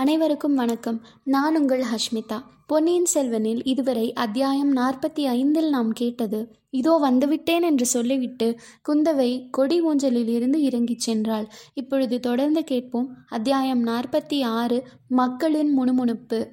அனைவருக்கும் வணக்கம். நான் உங்கள் ஹஷ்மிதா. பொன்னியின் செல்வனில் இதுவரை அத்தியாயம் நாற்பத்தி ஐந்தில் நாம் கேட்டது இதோ வந்துவிட்டேன் என்று சொல்லிவிட்டு குந்தவை கொடி ஊஞ்சலில் இருந்து இறங்கிச் சென்றாள். இப்பொழுது தொடர்ந்து கேட்போம். அத்தியாயம் நாற்பத்தி ஆறு மக்களின் முணுமுணுப்பு.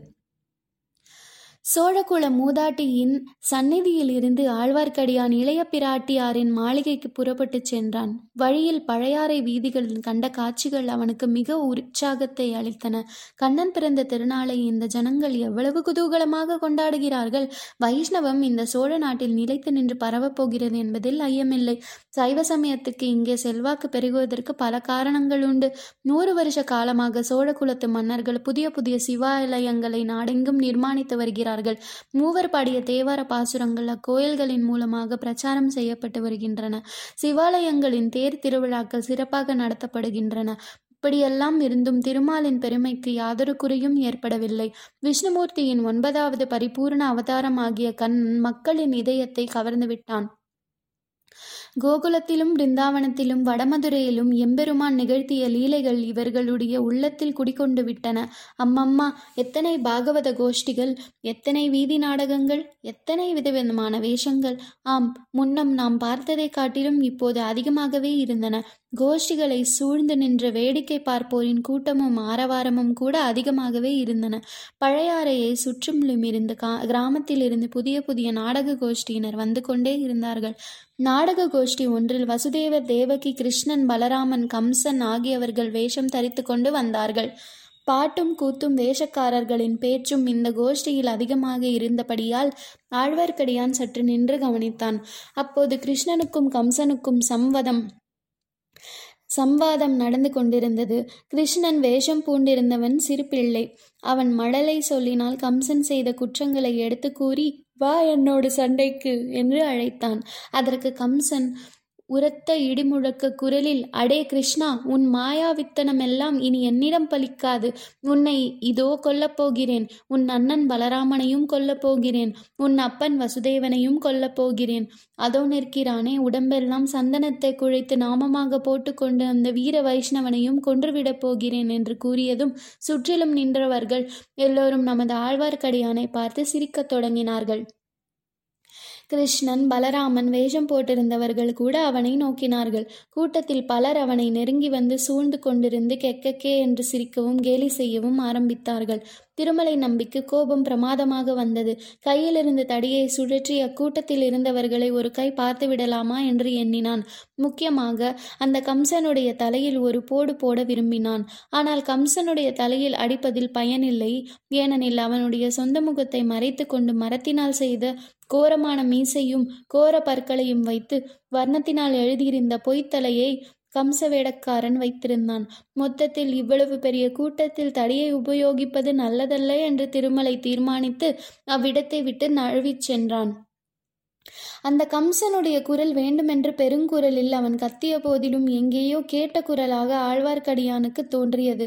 சோழகுல மூதாட்டியின் சந்நிதியில் இருந்து ஆழ்வார்க்கடியான் இளைய பிராட்டியாரின் மாளிகைக்கு புறப்பட்டுச் சென்றான். வழியில் பழையாறை வீதிகளில் கண்ட காட்சிகள் அவனுக்கு மிக உற்சாகத்தை அளித்தன. கண்ணன் பிறந்த திருநாளை இந்த ஜனங்கள் எவ்வளவு குதூகலமாக கொண்டாடுகிறார்கள்? வைஷ்ணவம் இந்த சோழ நாட்டில் நிலைத்து நின்று பரவப்போகிறது என்பதில் ஐயமில்லை. சைவ சமயத்துக்கு இங்கே செல்வாக்கு பெருகுவதற்கு பல காரணங்கள் உண்டு. நூறு வருஷ காலமாக சோழ குலத்து மன்னர்கள் புதிய புதிய சிவாலயங்களை நாடெங்கும் நிர்மாணித்து வருகிறார் வருகிறார்கள் மூவர் பாடிய தேவார பாசுரங்கள் அக்கோயில்களின் மூலமாக பிரச்சாரம் செய்யப்பட்டு வருகின்றன. சிவாலயங்களின் தேர் திருவிழாக்கள் சிறப்பாக நடத்தப்படுகின்றன. இப்படியெல்லாம் இருந்தும் திருமாலின் பெருமைக்கு யாதொரு குறையும் ஏற்படவில்லை. விஷ்ணுமூர்த்தியின் ஒன்பதாவது பரிபூர்ண அவதாரமாகிய கண் மக்களின் இதயத்தை கவர்ந்து விட்டான். கோகுலத்திலும் பிருந்தாவனத்திலும் வடமதுரையிலும் எம்பெருமான் நிகழ்த்திய லீலைகள் இவர்களுடைய உள்ளத்தில் குடிகொண்டு விட்டன. அம்மம்மா எத்தனை பாகவத கோஷ்டிகள் எத்தனை வீதி நாடகங்கள் எத்தனை விதவிதமான வேஷங்கள். ஆம் முன்னம் நாம் பார்த்ததை காட்டிலும் இப்போது அதிகமாகவே இருந்தன. கோஷ்டிகளை சூழ்ந்து நின்ற வேடிக்கை பார்ப்போரின் கூட்டமும் ஆரவாரமும் கூட அதிகமாகவே இருந்தன. பழையாறையை சுற்றுமுலும் இருந்து கா கிராமத்திலிருந்து புதிய புதிய நாடக கோஷ்டியினர் வந்து கொண்டே இருந்தார்கள். நாடக கோஷ்டி ஒன்றில் வசுதேவர் தேவகி கிருஷ்ணன் பலராமன் கம்சன் ஆகியவர்கள் வேஷம் தரித்து கொண்டு வந்தார்கள். பாட்டும் கூத்தும் வேஷக்காரர்களின் பேச்சும் இந்த கோஷ்டியில் அதிகமாக இருந்தபடியால் ஆழ்வார்க்கடியான் சற்று நின்று கவனித்தான். அப்போது கிருஷ்ணனுக்கும் கம்சனுக்கும் சம்வதம் சம்வாதம் நடந்து கொண்டிருந்தது. கிருஷ்ணன் வேஷம் பூண்டிருந்தவன் சிறுபிள்ளை அவன் மழலை சொல்லினால் கம்சன் செய்த குற்றங்களை எடுத்து கூறி வா என்னோடு சண்டைக்கு என்று அழைத்தான். அதற்கு கம்சன் உரத்த இடிமுழக்க குரலில் அடே கிருஷ்ணா உன் மாயாவித்தனமெல்லாம் இனி என்னிடம் பலிக்காது. உன்னை இதோ கொல்லப் போகிறேன். உன் அண்ணன் பலராமனையும் கொல்லப்போகிறேன் உன் அப்பன் வசுதேவனையும் கொல்லப்போகிறேன் அதோ நிற்கிறானே உடம்பெல்லாம் சந்தனத்தை குழைத்து நாமமாக போட்டுக்கொண்டு அந்த வீர வைஷ்ணவனையும் கொன்றுவிடப் போகிறேன் என்று கூறியதும் சுற்றிலும் நின்றவர்கள் எல்லோரும் நமது ஆழ்வார்க்கடியானை பார்த்து சிரிக்கத் தொடங்கினார்கள். கிருஷ்ணன் பலராமன் வேஷம் போட்டிருந்தவர்கள் கூட அவனை நோக்கினார்கள். கூட்டத்தில் பலர் அவனை நெருங்கி வந்து சூழ்ந்து கொண்டிருந்து கெக்கக்கே என்று சிரிக்கவும் கேலி செய்யவும் ஆரம்பித்தார்கள். திருமலை நம்பிக்கு கோபம் பிரமாதமாக வந்தது. கையிலிருந்த தடியை சுழற்றி அக்கூட்டத்தில் இருந்தவர்களை ஒரு கை பார்த்து விடலாமா என்று எண்ணினான். முக்கியமாக அந்த கம்சனுடைய தலையில் ஒரு போடு போட விரும்பினான். ஆனால் கம்சனுடைய தலையில் அடிப்பதில் பயனில்லை ஏனெனில் அவனுடைய சொந்த முகத்தை மறைத்து கொண்டு மரத்தினால் செய்த கோரமான மீசையும் கோர பற்களையும் வைத்து வர்ணத்தினால் எழுதியிருந்த பொய்த்தலையை கம்ச வேடக்காரன் வைத்திருந்தான். மொத்தத்தில் இவ்வளவு பெரிய கூட்டத்தில் தடியை உபயோகிப்பது நல்லதல்ல என்று திருமலை தீர்மானித்து அவ்விடத்தை விட்டு நழுவிச் சென்றான். அந்த கம்சனுடைய குரல் வேண்டுமென்று பெருங்குரலில் அவன் கத்திய போதிலும் எங்கேயோ கேட்ட குரலாக ஆழ்வார்க்கடியானுக்கு தோன்றியது.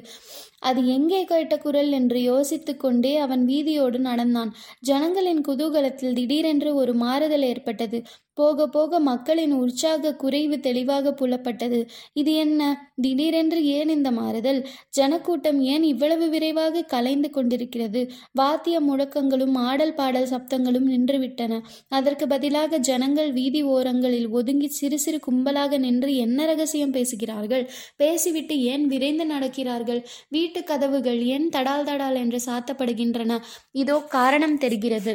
அது எங்கே கேட்ட குரல் என்று யோசித்து கொண்டே அவன் வீதியோடு நடந்தான். ஜனங்களின் குதூகலத்தில் திடீரென்று ஒரு மாறுதல் ஏற்பட்டது. போக போக மக்களின் உற்சாக குறைவு தெளிவாக புலப்பட்டது. இது என்ன? திடீரென்று ஏன் இந்த மாறுதல்? ஜனக்கூட்டம் ஏன் இவ்வளவு விரைவாக கலைந்து கொண்டிருக்கிறது? வாத்திய முழக்கங்களும் ஆடல் பாடல் சப்தங்களும் நின்றுவிட்டன. அதற்கு பதிலாக ஜனங்கள் வீதி ஓரங்களில் ஒதுங்கி சிறு சிறு கும்பலாக நின்று என்ன ரகசியம் பேசுகிறார்கள்? பேசிவிட்டு ஏன் விரைந்து நடக்கிறார்கள்? வீட்டு கதவுகள் ஏன் தடால் தடால் என்று சாத்தப்படுகின்றன. இதோ காரணம் தெரிகிறது.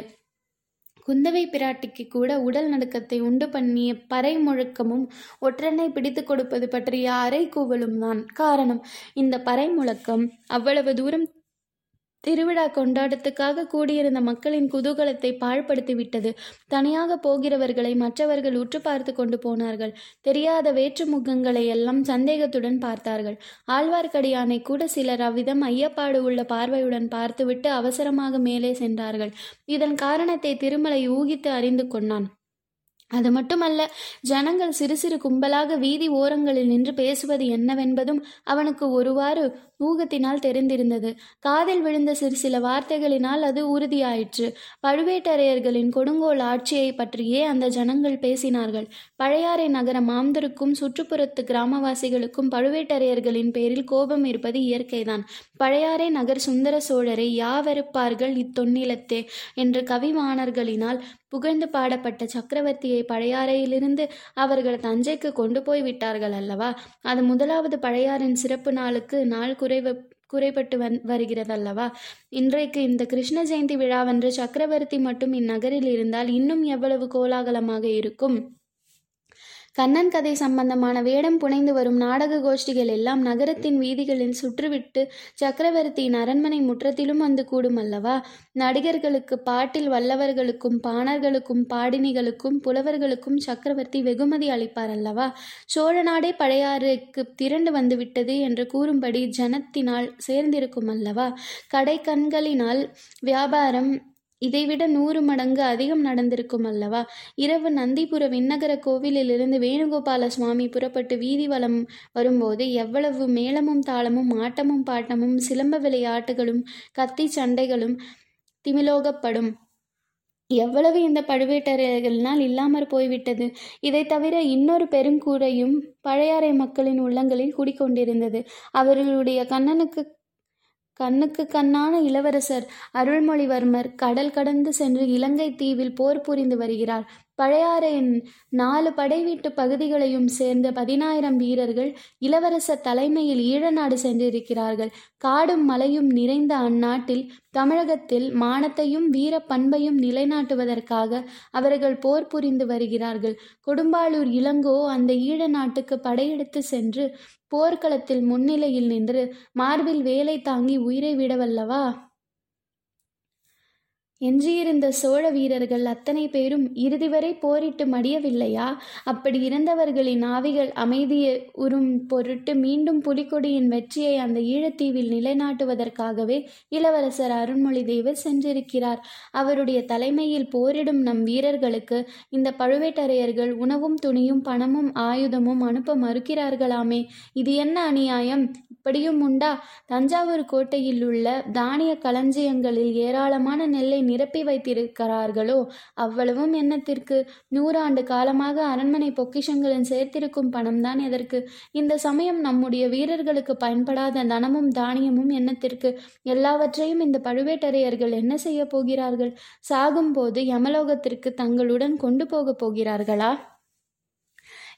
குந்தவை பிராட்டிக்கு கூட உடல் நடுக்கத்தை உண்டு பண்ணிய பறை முழக்கமும் ஒற்றனை பிடித்து கொடுப்பது பற்றிய அறை கூவலும் தான் காரணம். இந்த பறை முழக்கம் அவ்வளவு தூரம் திருவிழா கொண்டாட்டத்துக்காக கூடியிருந்த மக்களின் குதூகலத்தை பாழ்படுத்தி விட்டது தனியாக போகிறவர்களை மற்றவர்கள் உற்று பார்த்து கொண்டு போனார்கள். தெரியாத வேற்று முகங்களை எல்லாம் சந்தேகத்துடன் பார்த்தார்கள். ஆழ்வார்க்கடியானை கூட சிலர் அவ்விதம் ஐயப்பாடு உள்ள பார்வையுடன் பார்த்துவிட்டு அவசரமாக மேலே சென்றார்கள். இதன் காரணத்தை திருமலை ஊகித்து அறிந்து கொண்டான். அது மட்டுமல்ல ஜனங்கள் சிறு சிறு கும்பலாக வீதி ஓரங்களில் நின்று பேசுவது என்னவென்பதும் அவனுக்கு ஒருவாறு ஊகத்தினால் தெரிந்திருந்தது. காதில் விழுந்த சிறு சில வார்த்தைகளினால் அது உறுதியாயிற்று. பழுவேட்டரையர்களின் கொடுங்கோல் ஆட்சியை பற்றியே அந்த ஜனங்கள் பேசினார்கள். பழையாறை நகர மாந்தருக்கும் சுற்றுப்புறத்து கிராமவாசிகளுக்கும் பழுவேட்டரையர்களின் பேரில் கோபம் இருப்பது இயற்கைதான். பழையாறை நகர் சுந்தர சோழரை யாவருப்பார்கள் இத்தொன்னிலத்தே? என்று கவிமானர்களினால் புகழ்ந்து பாடப்பட்ட சக்கரவர்த்தியை பழையாறையிலிருந்து அவர்கள் தஞ்சைக்கு கொண்டு போய் விட்டார்கள் அல்லவா? அது முதலாவது பழையாறின் சிறப்பு நாளுக்கு நாள் குறைவு குறைபட்டு வந் வருகிறதல்லவா? இன்றைக்கு இந்த கிருஷ்ண ஜெயந்தி விழாவன்று சக்கரவர்த்தி மட்டும் இந்நகரில் இருந்தால் இன்னும் எவ்வளவு கோலாகலமாக இருக்கும்? கண்ணன் கதை சம்பந்தமான வேடம் புனைந்து வரும் நாடக கோஷ்டிகள் எல்லாம் நகரத்தின் வீதிகளில் சுற்றுவிட்டு சக்கரவர்த்தியின் அரண்மனை முற்றத்திலும் வந்து கூடும் அல்லவா? நடிகர்களுக்கு பாட்டில் வல்லவர்களுக்கும் பாணர்களுக்கும் பாடினிகளுக்கும் புலவர்களுக்கும் சக்கரவர்த்தி வெகுமதி அளிப்பார் அல்லவா? சோழ நாடே பழையாறுக்கு திரண்டு வந்துவிட்டது என்று கூறும்படி ஜனத்தினால் சேர்ந்திருக்கும் அல்லவா? கடை கண்களினால் வியாபாரம் இதைவிட நூறு மடங்கு அதிகம் நடந்திருக்கும் அல்லவா? இரவு நந்திபுர விண்ணகர கோவிலிலிருந்து வேணுகோபால சுவாமி புறப்பட்டு வீதி வலம் வரும்போது எவ்வளவு மேளமும் தாளமும் ஆட்டமும் பாட்டமும் சிலம்ப விளையாட்டுகளும் கத்தி சண்டைகளும் திமிலோகப்படும். எவ்வளவு இந்த பழுவேட்டரையர்களினால் இல்லாமற் போய்விட்டது? இதை தவிர இன்னொரு பெருங்கூரையும் பழையாறை மக்களின் உள்ளங்களில் குடிக்கொண்டிருந்தது. அவர்களுடைய கண்ணனுக்கு கண்ணுக்கு கண்ணான இளவரசர் அருள்மொழிவர்மர் கடல் கடந்து சென்று இலங்கை தீவில் போர் புரிந்து வருகிறார். பழையாறையின் நாலு படைவீட்டு பகுதிகளையும் சேர்ந்த பதினாயிரம் வீரர்கள் இளவரசர் தலைமையில் ஈழநாடு சென்றிருக்கிறார்கள். காடும் மலையும் நிறைந்த அந்நாட்டில் தமிழகத்தில் மானத்தையும் வீர பண்பையும் நிலைநாட்டுவதற்காக அவர்கள் போர் புரிந்து வருகிறார்கள். கொடும்பாளூர் இளங்கோ அந்த ஈழ நாட்டுக்கு படையெடுத்து சென்று போர்க்களத்தில் முன்னிலையில் நின்று மார்பில் வேலை தாங்கி உயிரை விடவல்லவா? எஞ்சியிருந்த சோழ வீரர்கள் அத்தனை பேரும் இறுதி வரை போரிட்டு மடியவில்லையா? அப்படி இறந்தவர்களின் ஆவிகள் அமைதியை உறும் பொருட்டு மீண்டும் புலிக்கொடியின் வெற்றியை அந்த ஈழத்தீவில் நிலைநாட்டுவதற்காகவே இளவரசர் அருண்மொழிதேவர் சென்றிருக்கிறார். அவருடைய தலைமையில் போரிடும் நம் வீரர்களுக்கு இந்த பழுவேட்டரையர்கள் உணவும் துணியும் பணமும் ஆயுதமும் அனுப்ப மறுக்கிறார்களாமே. இது என்ன அநியாயம்? இப்படியும் உண்டா? தஞ்சாவூர் கோட்டையில் உள்ள தானிய களஞ்சியங்களில் ஏராளமான நெல்லை நிரப்பி வைத்திருக்கிறார்களோ? அவ்வளவும் எண்ணத்திற்கு நூறாண்டு காலமாக அரண்மனை பொக்கிஷங்களின் சேர்த்திருக்கும் பணம்தான் எதற்கு? இந்த சமயம் நம்முடைய வீரர்களுக்கு பயன்படாத தனமும் தானியமும் எண்ணத்திற்கு எல்லாவற்றையும் இந்த பழுவேட்டரையர்கள் என்ன செய்ய போகிறார்கள்? சாகும்போது யமலோகத்திற்கு தங்களுடன் கொண்டு போகப் போகிறார்களா?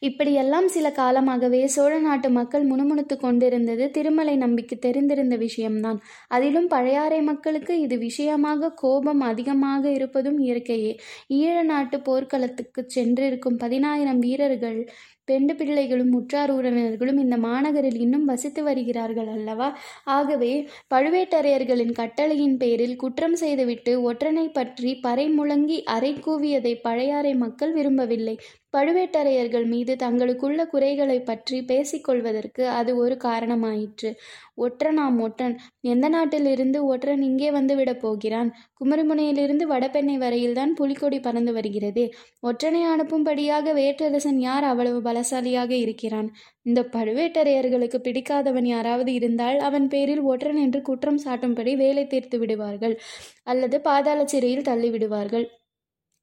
இப்படியெல்லாம் சில காலமாகவே சோழ நாட்டு மக்கள் முணுமுணுத்து கொண்டிருந்தது திருமலை நம்பிக்கு தெரிந்திருந்த விஷயம்தான். அதிலும் பழையாறை மக்களுக்கு இது விஷயமாக கோபம் அதிகமாக இருப்பதும் இயற்கையே. ஈழ நாட்டு போர்க்களத்துக்கு சென்றிருக்கும் பதினாயிரம் வீரர்கள் பெண்டு பிள்ளைகளும் உற்றார் உறவினர்களும் இந்த மாநகரில் இன்னும் வசித்து வருகிறார்கள் அல்லவா? ஆகவே பழுவேட்டரையர்களின் கட்டளையின் பேரில் குற்றம் செய்துவிட்டு ஒற்றனை பற்றி பறை முழங்கி அறை கூவியதை பழையாறை மக்கள் விரும்பவில்லை. பழுவேட்டரையர்கள் மீது தங்களுக்குள்ள குறைகளை பற்றி பேசிக்கொள்வதற்கு அது ஒரு காரணமாயிற்று. ஒற்றனாம் ஒற்றன். எந்த நாட்டிலிருந்து ஒற்றன் இங்கே வந்து விடப் போகிறான்? குமரிமுனையிலிருந்து வடபெண்ணை வரையில்தான் புலிக்கொடி பறந்து வருகிறது. ஒற்றனை அனுப்பும்படியாக வேற்றரசன் யார் அவ்வளவு பலசாலியாக இருக்கிறான்? இந்த பழுவேட்டரையர்களுக்கு பிடிக்காதவன் யாராவது இருந்தால் அவன் பேரில் ஒற்றன் என்று குற்றம் சாட்டும்படி வேலை தீர்த்து விடுவார்கள் அல்லது பாதாள சிறையில் தள்ளிவிடுவார்கள்.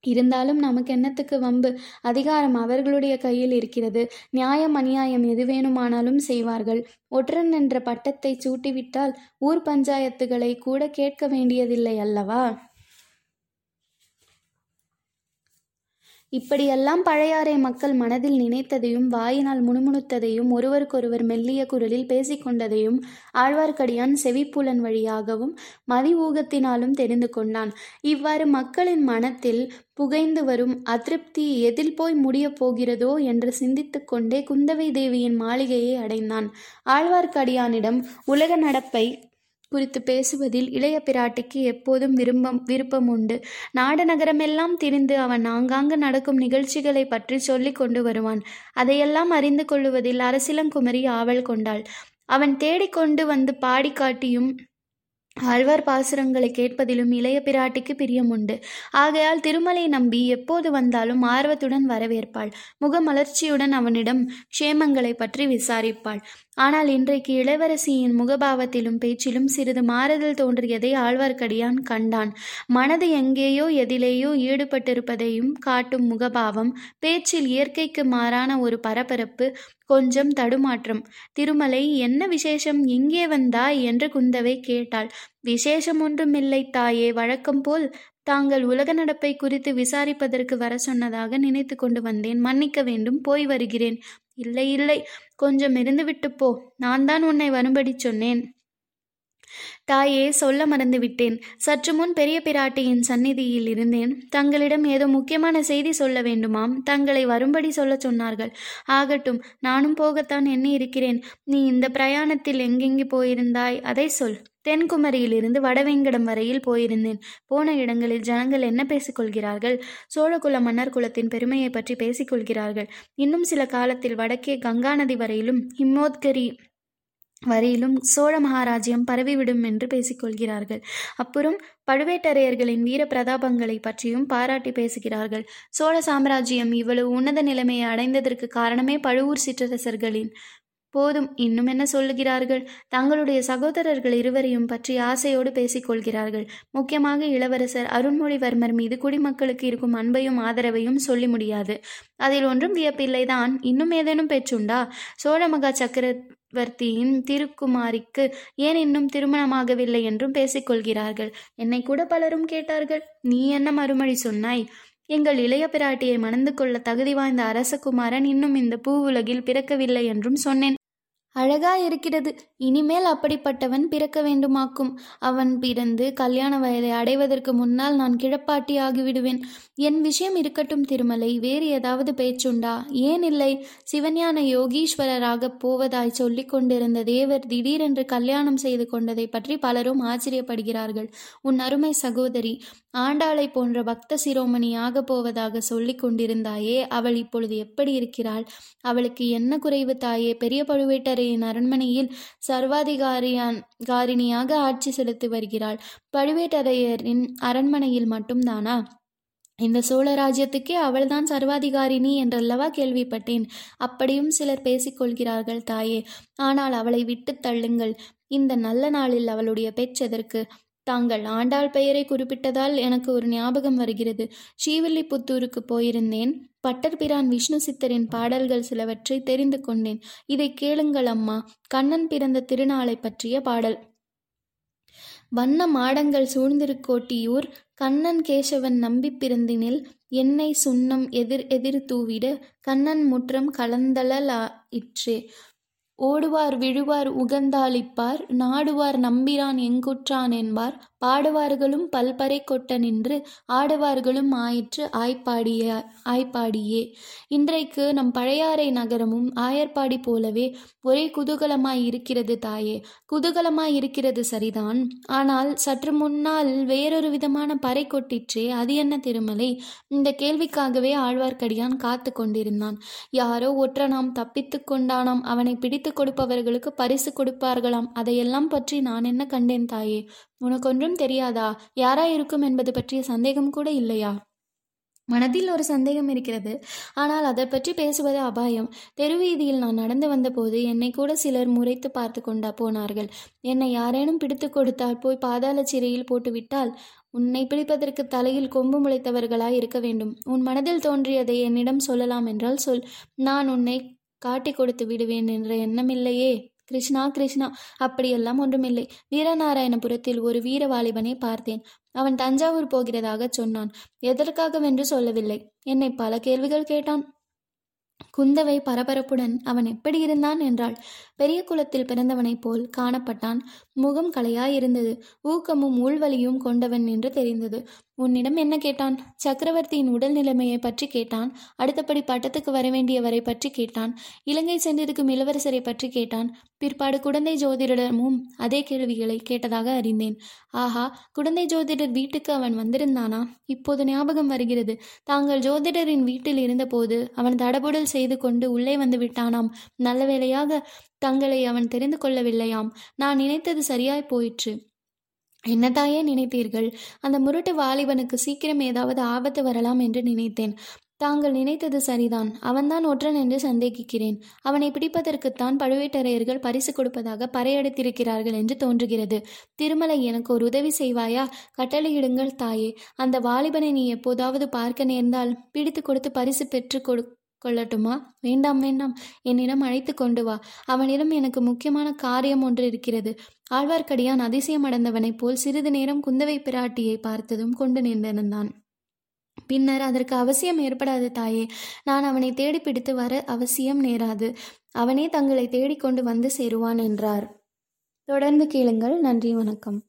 இருந்தாலும் நமக்கு என்னத்துக்கு வம்பு? அதிகாரம் அவர்களுடைய கையில் இருக்கிறது. நியாயம் அநியாயம் எது வேணுமானாலும் செய்வார்கள். ஒற்றன் என்ற பட்டத்தை சூட்டிவிட்டால் ஊர் பஞ்சாயத்துகளை கூட கேட்க வேண்டியதில்லை அல்லவா? இப்படியெல்லாம் பழையாறை மக்கள் மனதில் நினைத்ததையும் வாயினால் முணுமுணுத்ததையும் ஒருவருக்கொருவர் மெல்லிய குரலில் பேசிக்கொண்டதையும் ஆழ்வார்க்கடியான் செவிப்புலன் வழியாகவும் மதி ஊகத்தினாலும் தெரிந்து கொண்டான். இவ்வாறு மக்களின் மனத்தில் புகைந்து வரும் அதிருப்தி எதில் போய் முடியப் போகிறதோ என்று சிந்தித்து கொண்டே குந்தவை தேவியின் மாளிகையை அடைந்தான். ஆழ்வார்க்கடியானிடம் உலக நடப்பை குறித்து பேசுவதில் இளைய பிராட்டிக்கு எப்போதும் விரும்பம் விருப்பம் உண்டு நாடு நகரமெல்லாம் திரிந்து அவன் ஆங்காங்கு நடக்கும் நிகழ்ச்சிகளை பற்றி சொல்லிக் கொண்டு வருவான். அதையெல்லாம் அறிந்து கொள்ளுவதில் அரசிலங்குமரி ஆவல் கொண்டாள். அவன் தேடிக்கொண்டு வந்து பாடி காட்டியும் ஆழ்வார் பாசுரங்களை கேட்பதிலும் இளைய பிராட்டிக்கு பிரியம் உண்டு ஆகையால் திருமலை நம்பி எப்போது வந்தாலும் ஆர்வத்துடன் வரவேற்பாள். முகமலர்ச்சியுடன் அவனிடம் க்ஷேமங்களை பற்றி விசாரிப்பாள். ஆனால் இன்றைக்கு இளவரசியின் முகபாவத்திலும் பேச்சிலும் சிறிது மாறுதல் தோன்றியதை ஆழ்வார்க்கடியான் கண்டான். மனது எங்கேயோ எதிலேயோ ஈடுபட்டிருப்பதையும் காட்டும் முகபாவம் பேச்சில் இயற்கைக்கு மாறான ஒரு பரபரப்பு கொஞ்சம் தடுமாற்றம். திருமலை என்ன விசேஷம்? எங்கே வந்தாய்? என்று குந்தவை கேட்டாள். விசேஷம் ஒன்றுமில்லை தாயே வழக்கம் போல் தாங்கள் உலக நடப்பை குறித்து விசாரிப்பதற்கு வர சொன்னதாக நினைத்து கொண்டு வந்தேன். மன்னிக்க வேண்டும் போய் வருகிறேன். இல்லை இல்லை. கொஞ்சம் இருந்துவிட்டு போ. நான் தான் உன்னை வரும்படி சொன்னேன். தாயே சொல்ல மறந்துவிட்டேன் சற்று முன் பெரிய பிராட்டியின் சந்நிதியில் இருந்தேன். தங்களிடம் ஏதோ முக்கியமான செய்தி சொல்ல வேண்டுமாம். தங்களை வரும்படி சொல்ல சொன்னார்கள். ஆகட்டும் நானும் போகத்தான் எண்ணி இருக்கிறேன் நீ இந்த பிரயாணத்தில் எங்கெங்கே போயிருந்தாய்? அதை சொல். தென்குமரியிலிருந்து வடவேங்கடம் வரையில் போயிருந்தேன். போன இடங்களில் ஜனங்கள் என்ன பேசிக்கொள்கிறார்கள்? சோழகுல மன்னர் குலத்தின் பெருமையை பற்றி பேசிக்கொள்கிறார்கள். இன்னும் சில காலத்தில் வடக்கே கங்கா நதி வரையிலும் ஹிம்மோத்கரி வரையிலும் சோழ மகாராஜ்யம் பரவிவிடும் என்று பேசிக்கொள்கிறார்கள். அப்புறம் பழுவேட்டரையர்களின் வீர பிரதாபங்களை பற்றியும் பாராட்டி பேசுகிறார்கள். சோழ சாம்ராஜ்யம் இவ்வளவு உன்னத நிலைமையை அடைந்ததற்கு காரணமே பழுவூர் சிற்றரசர்களின் போதும். இன்னும் என்ன சொல்லுகிறார்கள்? தங்களுடைய சகோதரர்கள் இருவரையும் பற்றி ஆசையோடு பேசிக்கொள்கிறார்கள். முக்கியமாக இளவரசர் அருண்மொழிவர்மர் மீது குடிமக்களுக்கு இருக்கும் அன்பையும் ஆதரவையும் சொல்லி முடியாது. அதில் ஒன்றும் வியப்பில்லைதான் இன்னும் ஏதேனும் பேச்சுண்டா? சோழ மகா சக்கரவர்த்தியின் திருக்குமாரிக்கு ஏன் இன்னும் திருமணமாகவில்லை என்றும் பேசிக்கொள்கிறார்கள். என்னை கூட பலரும் கேட்டார்கள். நீ என்ன மறுமொழி சொன்னாய்? எங்கள் இளைய பிராட்டியை மணந்து கொள்ள தகுதி வாய்ந்த அரசகுமாரன் இன்னும் இந்த பூவுலகில் பிறக்கவில்லை என்றும் சொன்னேன். அழகா இருக்கிறது. இனிமேல் அப்படிப்பட்டவன் பிறக்க வேண்டுமாக்கும். அவன் பிறந்து கல்யாண வயதை அடைவதற்கு முன்னால் நான் கிழப்பாட்டி ஆகிவிடுவேன். என் விஷயம் இருக்கட்டும் திருமலை வேறு ஏதாவது பேச்சுண்டா? ஏன் இல்லை? சிவஞான யோகீஸ்வரராக போவதாய் சொல்லிக் கொண்டிருந்த தேவர் திடீரென்று கல்யாணம் செய்து கொண்டதை பற்றி பலரும் ஆச்சரியப்படுகிறார்கள். உன் அருமை சகோதரி ஆண்டாளை போன்ற பக்த சிரோமணி போவதாக சொல்லிக் கொண்டிருந்தாயே அவள் இப்பொழுது எப்படி இருக்கிறாள்? அவளுக்கு என்ன குறைவு தாயே? பெரிய பழுவேட்டரையின் அரண்மனையில் சர்வாதிகாரியான் காரிணியாக ஆட்சி செலுத்தி வருகிறாள். பழுவேட்டரையரின் அரண்மனையில் மட்டும்தானா? இந்த சோழ ராஜ்யத்துக்கே அவள்தான் சர்வாதிகாரினி என்றல்லவா கேள்விப்பட்டேன். அப்படியும் சிலர் பேசிக்கொள்கிறார்கள் தாயே. ஆனால் அவளை விட்டு தள்ளுங்கள். இந்த நல்ல நாளில் அவளுடைய பெற்றதற்கு தாங்கள் ஆண்டாள் பெயரை குறிப்பிட்டதால் எனக்கு ஒரு ஞாபகம் வருகிறது. ஸ்ரீவில்லிபுத்தூருக்கு போயிருந்தேன். பட்டர்பிரான் விஷ்ணு சித்தரின் பாடல்கள் சிலவற்றை தெரிந்து கொண்டேன். இதை கேளுங்கள் அம்மா. கண்ணன் பிறந்த திருநாளை பற்றிய பாடல். வண்ண மாடங்கள் சூழ்ந்திருக்கோட்டியூர் கண்ணன் கேசவன் நம்பி பிறந்தினில் எண்ணெய் சுண்ணம் எதிர் எதிர் தூவிட கண்ணன் முற்றம் கலந்தலாயிற்றே ஓடுவார் விழுவார் உகந்தாளிப்பார் நாடுவார் நம்பிரான் எங்குற்றான் என்பார். பாடுவார்களும் பல்பறை கொட்ட நின்று ஆடுவார்களும் ஆயிற்று ஆய்ப்பாடிய ஆய்ப்பாடியே. இன்றைக்கு நம் பழையாறை நகரமும் ஆயர்பாடி போலவே ஒரே குதூகலமாய் இருக்கிறது தாயே. குதூகலமாய் இருக்கிறது சரிதான். ஆனால் சற்று முன்னால் வேறொரு விதமான பறை கொட்டிற்றே அது என்ன திருமலை? இந்த கேள்விக்காகவே ஆழ்வார்க்கடியான் காத்து கொண்டிருந்தான். யாரோ ஒற்றனாம் தப்பித்து கொண்டானாம். அவனை பிடித்து கொடுப்பவர்களுக்கு பரிசு கொடுப்பார்களாம். அதையெல்லாம் பற்றி நான் என்ன கண்டேன் தாயே? உனக்கொன்றும் தெரியாதா? யாரா இருக்கும் என்பது பற்றிய சந்தேகம் கூட இல்லையா? மனதில் ஒரு சந்தேகம் இருக்கிறது. ஆனால் அதை பற்றி பேசுவது அபாயம். தெருவீதியில் நான் நடந்து வந்தபோது என்னை கூட சிலர் முறைத்து பார்த்து கொண்டா போனார்கள். என்னை யாரேனும் பிடித்து கொடுத்தால் போய் பாதாள சிறையில் போட்டுவிட்டால் உன்னை பிடிப்பதற்கு தலையில் கொம்பு முளைத்தவர்களாய் இருக்க வேண்டும். உன் மனதில் தோன்றியதை என்னிடம் சொல்லலாம் என்றால் சொல். நான் உன்னை காட்டி கொடுத்து விடுவேன் என்ற எண்ணமில்லையே கிருஷ்ணா கிருஷ்ணா அப்படியெல்லாம் ஒன்றுமில்லை. வீரநாராயணபுரத்தில் ஒரு வீர வாலிபனை பார்த்தேன். அவன் தஞ்சாவூர் போகிறதாக சொன்னான். எதற்காகவென்று சொல்லவில்லை? என்னை பல கேள்விகள் கேட்டான். குந்தவை பரபரப்புடன் அவன் எப்படி இருந்தான் என்றாள். பெரிய குலத்தில் பிறந்தவனைப் போல் காணப்பட்டான். முகம் கலையாயிருந்தது. ஊக்கமும் உள்வலியும் கொண்டவன் என்று தெரிந்தது. உன்னிடம் என்ன கேட்டான்? சக்கரவர்த்தியின் உடல் நிலைமையை பற்றி கேட்டான். அடுத்தபடி பட்டத்துக்கு வரவேண்டியவரை பற்றி கேட்டான். இலங்கை சென்றிருக்கும் இளவரசரை பற்றி கேட்டான். பிற்பாடு குடந்தை ஜோதிடமும் அதே கேள்விகளை கேட்டதாக அறிந்தேன். ஆஹா குடந்தை ஜோதிடர் வீட்டுக்கு அவன் வந்திருந்தானா? இப்போது ஞாபகம் வருகிறது. தாங்கள் ஜோதிடரின் வீட்டில் இருந்தபோது அவன் தடபுடல் செய்து கொண்டு உள்ளே வந்து விட்டானாம். நல்ல வேளையாக தங்களை அவன் தெரிந்து கொள்ளவில்லையாம். நான் நினைத்தது சரியாய் போயிற்று. என்னதாயே நினைத்தீர்கள்? அந்த முரட்டு வாலிபனுக்கு சீக்கிரம் ஏதாவது ஆபத்து வரலாம் என்று நினைத்தேன். தாங்கள் நினைத்தது சரிதான். அவன்தான் ஒற்றன் என்று சந்தேகிக்கிறேன். அவனை பிடிப்பதற்குத்தான் பழுவேட்டரையர்கள் பரிசு கொடுப்பதாக பறையடித்திருக்கிறார்கள் என்று தோன்றுகிறது. திருமலை எனக்கு ஒரு உதவி செய்வாயா? கட்டளையிடுங்கள் தாயே. அந்த வாலிபனை நீ எப்போதாவது பார்க்க நேர்ந்தால் பிடித்து கொடுத்து பரிசு பெற்று கொடு கொள்ளட்டுமா? வேண்டாம் வேண்டாம். என்னிடம் அழைத்து கொண்டு வா. அவனிடம் எனக்கு முக்கியமான காரியம் ஒன்று இருக்கிறது. ஆழ்வார்க்கடியான் அதிசயமடைந்தவனைப் போல் சிறிது நேரம் குந்தவை பிராட்டியை பார்த்ததும் கொண்டு நின்றிருந்தான். பின்னர் அதற்கு அவசியம் ஏற்படாது தாயே. நான் அவனை தேடி பிடித்து வர அவசியம் நேராது. அவனே தங்களை தேடிக்கொண்டு வந்து சேருவான் என்றார். தொடர்ந்து கேளுங்கள். நன்றி வணக்கம்.